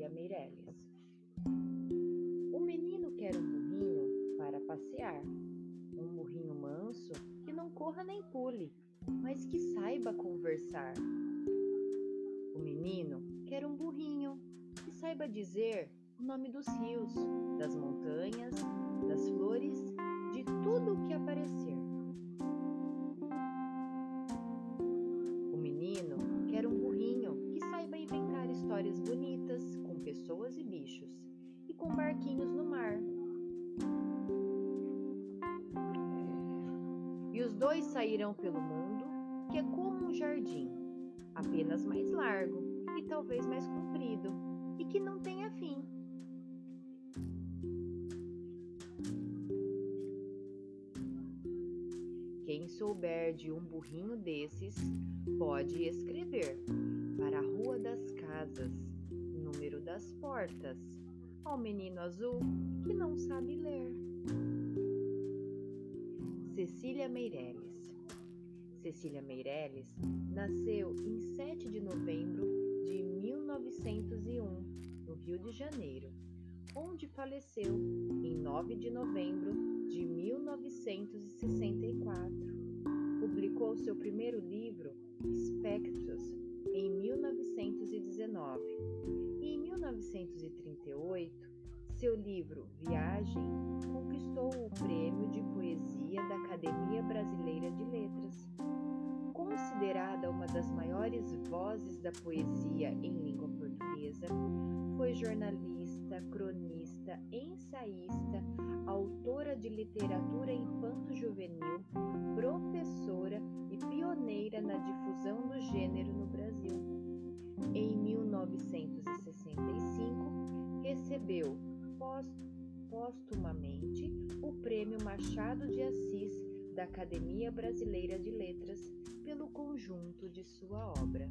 Cecília Meirelles. O menino quer um burrinho para passear, um burrinho manso que não corra nem pule, mas que saiba conversar. O menino quer um burrinho que saiba dizer o nome dos rios, das montanhas, das flores com barquinhos no mar. E os dois sairão pelo mundo, que é como um jardim, apenas mais largo e talvez mais comprido, e que não tenha fim. Quem souber de um burrinho desses pode escrever para a Rua das Casas, número das portas, ao menino azul que não sabe ler. Cecília Meireles Cecília Meireles nasceu em 7 de novembro de 1901, no Rio de Janeiro, onde faleceu em 9 de novembro de 1964. Publicou seu primeiro livro, Espectros, seu livro Viagem conquistou o Prêmio de Poesia da Academia Brasileira de Letras. Considerada uma das maiores vozes da poesia em língua portuguesa, foi jornalista, cronista, ensaísta, autora de literatura infanto-juvenil, professora e pioneira na difusão do gênero no Brasil. Em 1965, recebeu póstumamente o Prêmio Machado de Assis da Academia Brasileira de Letras pelo conjunto de sua obra.